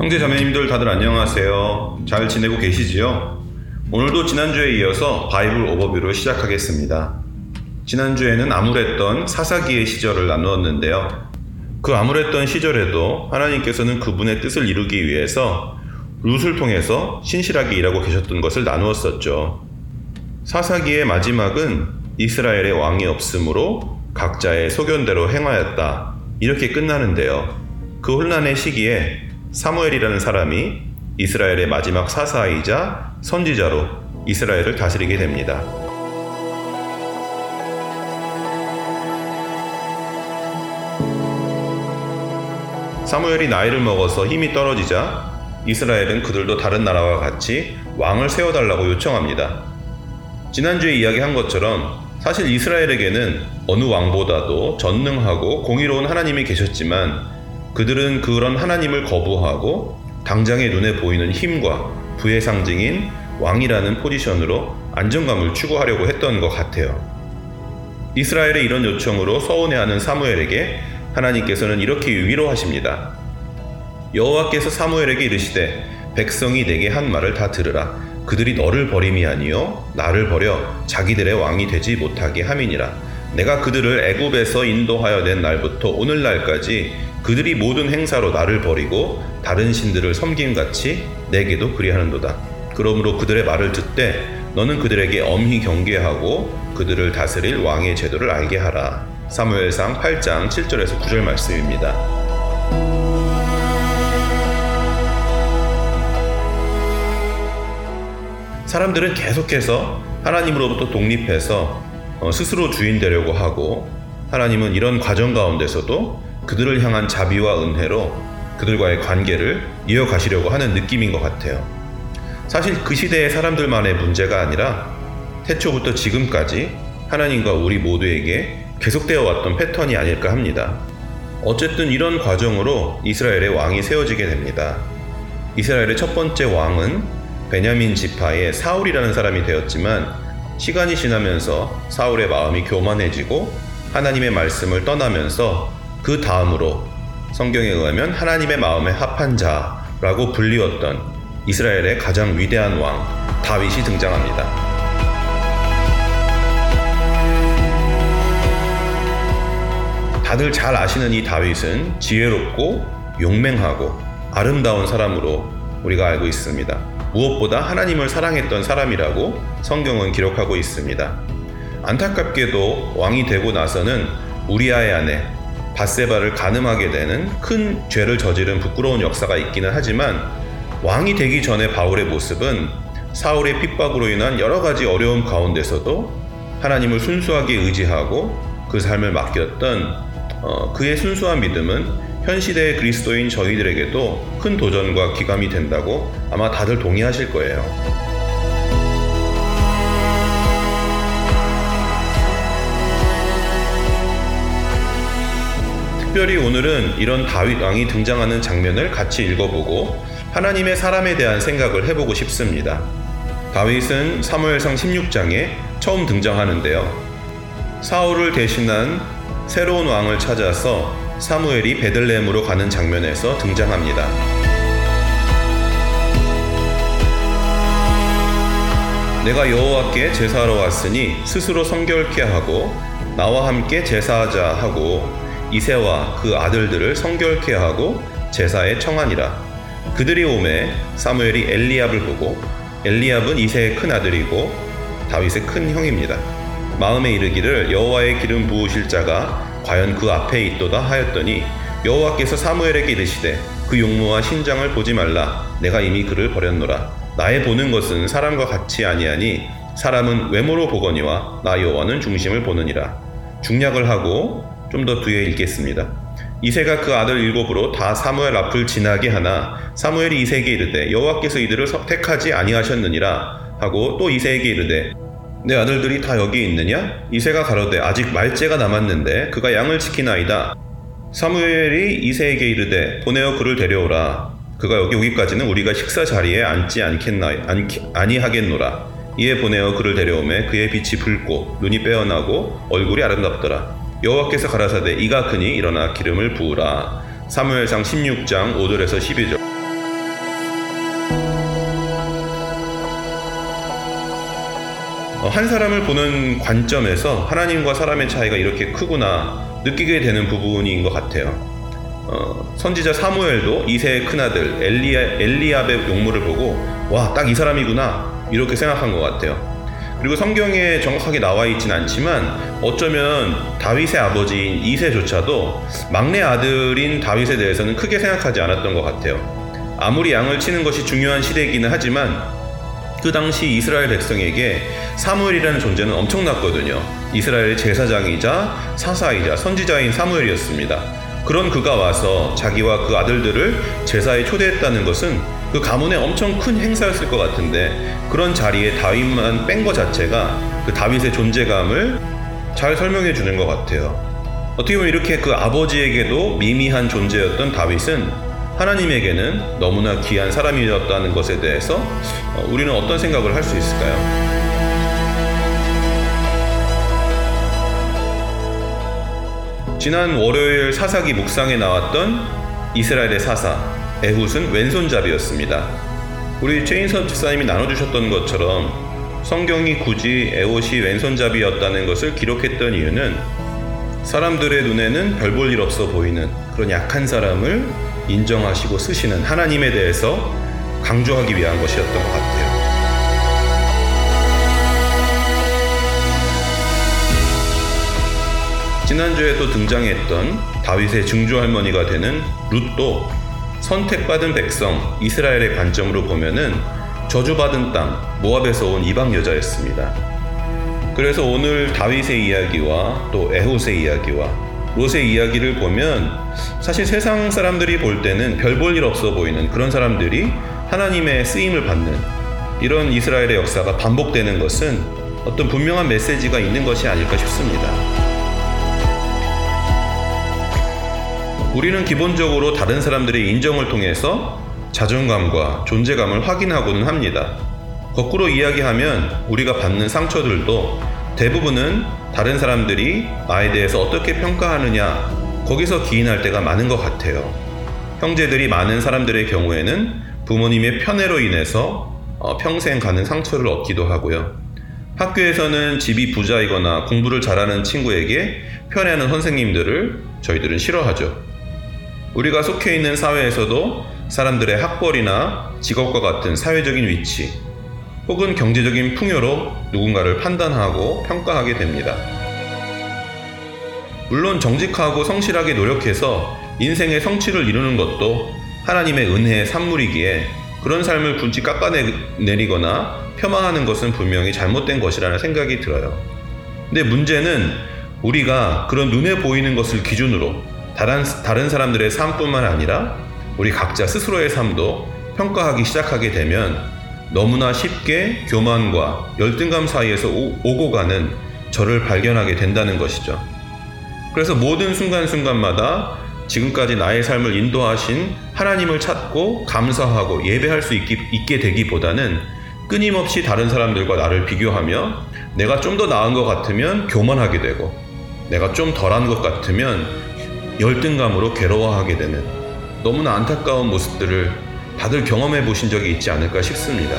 형제 자매님들 다들 안녕하세요. 잘 지내고 계시지요? 오늘도 지난주에 이어서 바이블 오버뷰를 시작하겠습니다. 지난주에는 암울했던 사사기의 시절을 나누었는데요. 그 암울했던 시절에도 하나님께서는 그분의 뜻을 이루기 위해서 룻을 통해서 신실하게 일하고 계셨던 것을 나누었었죠. 사사기의 마지막은 이스라엘의 왕이 없으므로 각자의 소견대로 행하였다. 이렇게 끝나는데요. 그 혼란의 시기에 사무엘이라는 사람이 이스라엘의 마지막 사사이자 선지자로 이스라엘을 다스리게 됩니다. 사무엘이 나이를 먹어서 힘이 떨어지자 이스라엘은 그들도 다른 나라와 같이 왕을 세워달라고 요청합니다. 지난주에 이야기한 것처럼 사실 이스라엘에게는 어느 왕보다도 전능하고 공의로운 하나님이 계셨지만 그들은 그런 하나님을 거부하고 당장의 눈에 보이는 힘과 부의 상징인 왕이라는 포지션으로 안정감을 추구하려고 했던 것 같아요. 이스라엘의 이런 요청으로 서운해하는 사무엘에게 하나님께서는 이렇게 위로하십니다. 여호와께서 사무엘에게 이르시되 백성이 내게 한 말을 다 들으라. 그들이 너를 버림이 아니요 나를 버려 자기들의 왕이 되지 못하게 함이니라. 내가 그들을 애굽에서 인도하여 낸 날부터 오늘날까지 그들이 모든 행사로 나를 버리고 다른 신들을 섬김같이 내게도 그리하는도다. 그러므로 그들의 말을 듣되 너는 그들에게 엄히 경계하고 그들을 다스릴 왕의 제도를 알게 하라. 사무엘상 8장 7절에서 9절 말씀입니다. 사람들은 계속해서 하나님으로부터 독립해서 어, 스스로 주인 되려고 하고 하나님은 이런 과정 가운데서도 그들을 향한 자비와 은혜로 그들과의 관계를 이어가시려고 하는 느낌인 것 같아요. 사실 그 시대의 사람들만의 문제가 아니라 태초부터 지금까지 하나님과 우리 모두에게 계속되어 왔던 패턴이 아닐까 합니다. 어쨌든 이런 과정으로 이스라엘의 왕이 세워지게 됩니다. 이스라엘의 첫 번째 왕은 베냐민 지파의 사울이라는 사람이 되었지만 시간이 지나면서 사울의 마음이 교만해지고 하나님의 말씀을 떠나면서 그 다음으로 성경에 의하면 하나님의 마음에 합한 자라고 불리웠던 이스라엘의 가장 위대한 왕 다윗이 등장합니다. 다들 잘 아시는 이 다윗은 지혜롭고 용맹하고 아름다운 사람으로 우리가 알고 있습니다. 무엇보다 하나님을 사랑했던 사람이라고 성경은 기록하고 있습니다. 안타깝게도 왕이 되고 나서는 우리아의 아내 바세바를 가늠하게 되는 큰 죄를 저지른 부끄러운 역사가 있기는 하지만 왕이 되기 전에 바울의 모습은 사울의 핍박으로 인한 여러 가지 어려움 가운데서도 하나님을 순수하게 의지하고 그 삶을 맡겼던 어, 그의 순수한 믿음은 현 시대의 그리스도인 저희들에게도 큰 도전과 기감이 된다고 아마 다들 동의하실 거예요. 특별히 오늘은 이런 다윗 왕이 등장하는 장면을 같이 읽어보고 하나님의 사람에 대한 생각을 해보고 싶습니다. 다윗은 사무엘상 16장에 처음 등장하는데요. 사울을 대신한 새로운 왕을 찾아서 사무엘이 베들레헴으로 가는 장면에서 등장합니다. 내가 여호와께 제사하러 왔으니 스스로 성결케 하고 나와 함께 제사하자 하고 이세와 그 아들들을 성결케 하고 제사에 청하니라. 그들이 오매 사무엘이 엘리압을 보고 엘리압은 이세의 큰 아들이고 다윗의 큰 형입니다. 마음에 이르기를 여호와의 기름 부으실 자가 과연 그 앞에 있도다 하였더니 여호와께서 사무엘에게 이르시되 그 용모와 신장을 보지 말라. 내가 이미 그를 버렸노라. 나의 보는 것은 사람과 같이 아니하니 사람은 외모로 보거니와 나 여호와는 중심을 보느니라. 중략을 하고 좀 더 뒤에 읽겠습니다. 이세가 그 아들 일곱으로 다 사무엘 앞을 지나게 하나 사무엘이 이세에게 이르되 여호와께서 이들을 택하지 아니하셨느니라 하고 또 이세에게 이르되 내 아들들이 다 여기 있느냐? 이세가 가로되 아직 말째가 남았는데 그가 양을 지키나이다. 사무엘이 이세에게 이르되 보내어 그를 데려오라. 그가 여기 오기까지는 우리가 식사 자리에 앉지 않겠나 않기, 아니하겠노라. 이에 보내어 그를 데려오매 그의 빛이 붉고 눈이 빼어나고 얼굴이 아름답더라. 여호와께서 가라사대 이가 크니 일어나 기름을 부으라. 사무엘상 16장 5절에서 12절. 한 사람을 보는 관점에서 하나님과 사람의 차이가 이렇게 크구나 느끼게 되는 부분인 것 같아요. 어, 선지자 사무엘도 이세의 큰아들 엘리야, 엘리압의 용모를 보고 와 딱 이 사람이구나 이렇게 생각한 것 같아요. 그리고 성경에 정확하게 나와 있진 않지만 어쩌면 다윗의 아버지인 이세조차도 막내 아들인 다윗에 대해서는 크게 생각하지 않았던 것 같아요. 아무리 양을 치는 것이 중요한 시대이기는 하지만 그 당시 이스라엘 백성에게 사무엘이라는 존재는 엄청났거든요. 이스라엘의 제사장이자 사사이자 선지자인 사무엘이었습니다. 그런 그가 와서 자기와 그 아들들을 제사에 초대했다는 것은 그 가문에 엄청 큰 행사였을 것 같은데 그런 자리에 다윗만 뺀 것 자체가 그 다윗의 존재감을 잘 설명해 주는 것 같아요. 어떻게 보면 이렇게 그 아버지에게도 미미한 존재였던 다윗은 하나님에게는 너무나 귀한 사람이었다는 것에 대해서 어, 우리는 어떤 생각을 할 수 있을까요? 지난 월요일 사사기 묵상에 나왔던 이스라엘의 사사 에훗은 왼손잡이였습니다. 우리 최인섭 집사님이 나눠주셨던 것처럼 성경이 굳이 에훗이 왼손잡이였다는 것을 기록했던 이유는 사람들의 눈에는 별 볼 일 없어 보이는 그런 약한 사람을 인정하시고 쓰시는 하나님에 대해서 강조하기 위한 것이었던 것 같아요. 지난주에 또 등장했던 다윗의 증조 할머니가 되는 룻도 선택받은 백성 이스라엘의 관점으로 보면은 저주받은 땅 모압에서 온 이방 여자였습니다. 그래서 오늘 다윗의 이야기와 또 에훗의 이야기와 롯의 이야기를 보면 사실 세상 사람들이 볼 때는 별 볼 일 없어 보이는 그런 사람들이 하나님의 쓰임을 받는 이런 이스라엘의 역사가 반복되는 것은 어떤 분명한 메시지가 있는 것이 아닐까 싶습니다. 우리는 기본적으로 다른 사람들의 인정을 통해서 자존감과 존재감을 확인하고는 합니다. 거꾸로 이야기하면 우리가 받는 상처들도 대부분은 다른 사람들이 나에 대해서 어떻게 평가하느냐 거기서 기인할 때가 많은 것 같아요. 형제들이 많은 사람들의 경우에는 부모님의 편애로 인해서 어, 평생 가는 상처를 얻기도 하고요. 학교에서는 집이 부자이거나 공부를 잘하는 친구에게 편애하는 선생님들을 저희들은 싫어하죠. 우리가 속해 있는 사회에서도 사람들의 학벌이나 직업과 같은 사회적인 위치, 혹은 경제적인 풍요로 누군가를 판단하고 평가하게 됩니다. 물론 정직하고 성실하게 노력해서 인생의 성취를 이루는 것도 하나님의 은혜의 산물이기에 그런 삶을 굳이 깎아내리거나 폄하하는 것은 분명히 잘못된 것이라는 생각이 들어요. 근데 문제는 우리가 그런 눈에 보이는 것을 기준으로 다른, 다른 사람들의 삶뿐만 아니라 우리 각자 스스로의 삶도 평가하기 시작하게 되면 너무나 쉽게 교만과 열등감 사이에서 오, 오고 가는 저를 발견하게 된다는 것이죠. 그래서 모든 순간순간마다 지금까지 나의 삶을 인도하신 하나님을 찾고 감사하고 예배할 수 있기, 있게 되기보다는 끊임없이 다른 사람들과 나를 비교하며 내가 좀 더 나은 것 같으면 교만하게 되고 내가 좀 덜한 것 같으면 열등감으로 괴로워하게 되는 너무나 안타까운 모습들을 다들 경험해 보신 적이 있지 않을까 싶습니다.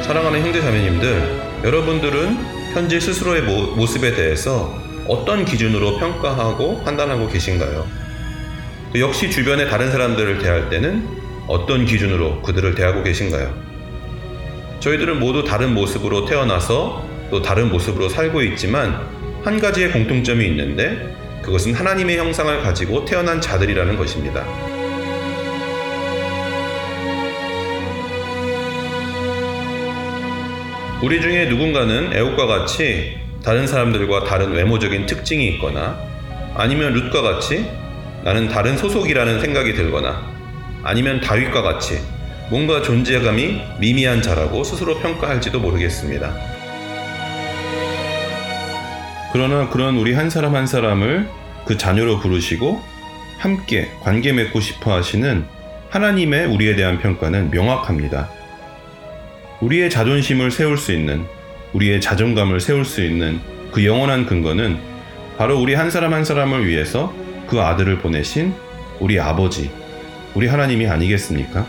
사랑하는 형제 자매님들, 여러분들은 현재 스스로의 모, 모습에 대해서 어떤 기준으로 평가하고 판단하고 계신가요? 역시 주변의 다른 사람들을 대할 때는 어떤 기준으로 그들을 대하고 계신가요? 저희들은 모두 다른 모습으로 태어나서 또 다른 모습으로 살고 있지만 한 가지의 공통점이 있는데 그것은 하나님의 형상을 가지고 태어난 자들이라는 것입니다. 우리 중에 누군가는 애옥과 같이 다른 사람들과 다른 외모적인 특징이 있거나 아니면 룻과 같이 나는 다른 소속이라는 생각이 들거나 아니면 다윗과 같이 뭔가 존재감이 미미한 자라고 스스로 평가할지도 모르겠습니다. 그러나 그런 우리 한 사람 한 사람을 그 자녀로 부르시고 함께 관계 맺고 싶어 하시는 하나님의 우리에 대한 평가는 명확합니다. 우리의 자존심을 세울 수 있는, 우리의 자존감을 세울 수 있는 그 영원한 근거는 바로 우리 한 사람 한 사람을 위해서 그 아들을 보내신 우리 아버지, 우리 하나님이 아니겠습니까?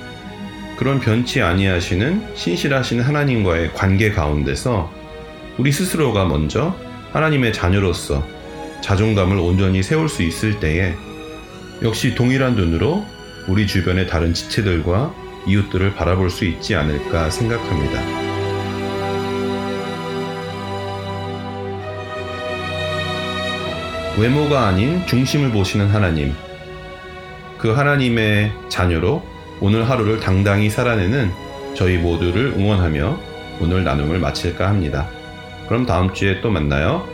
그런 변치 아니하시는 신실하신 하나님과의 관계 가운데서 우리 스스로가 먼저 하나님의 자녀로서 자존감을 온전히 세울 수 있을 때에 역시 동일한 눈으로 우리 주변의 다른 지체들과 이웃들을 바라볼 수 있지 않을까 생각합니다. 외모가 아닌 중심을 보시는 하나님, 그 하나님의 자녀로 오늘 하루를 당당히 살아내는 저희 모두를 응원하며 오늘 나눔을 마칠까 합니다. 그럼 다음 주에 또 만나요.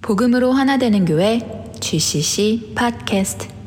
복음으로 하나 되는 교회 GCC 팟캐스트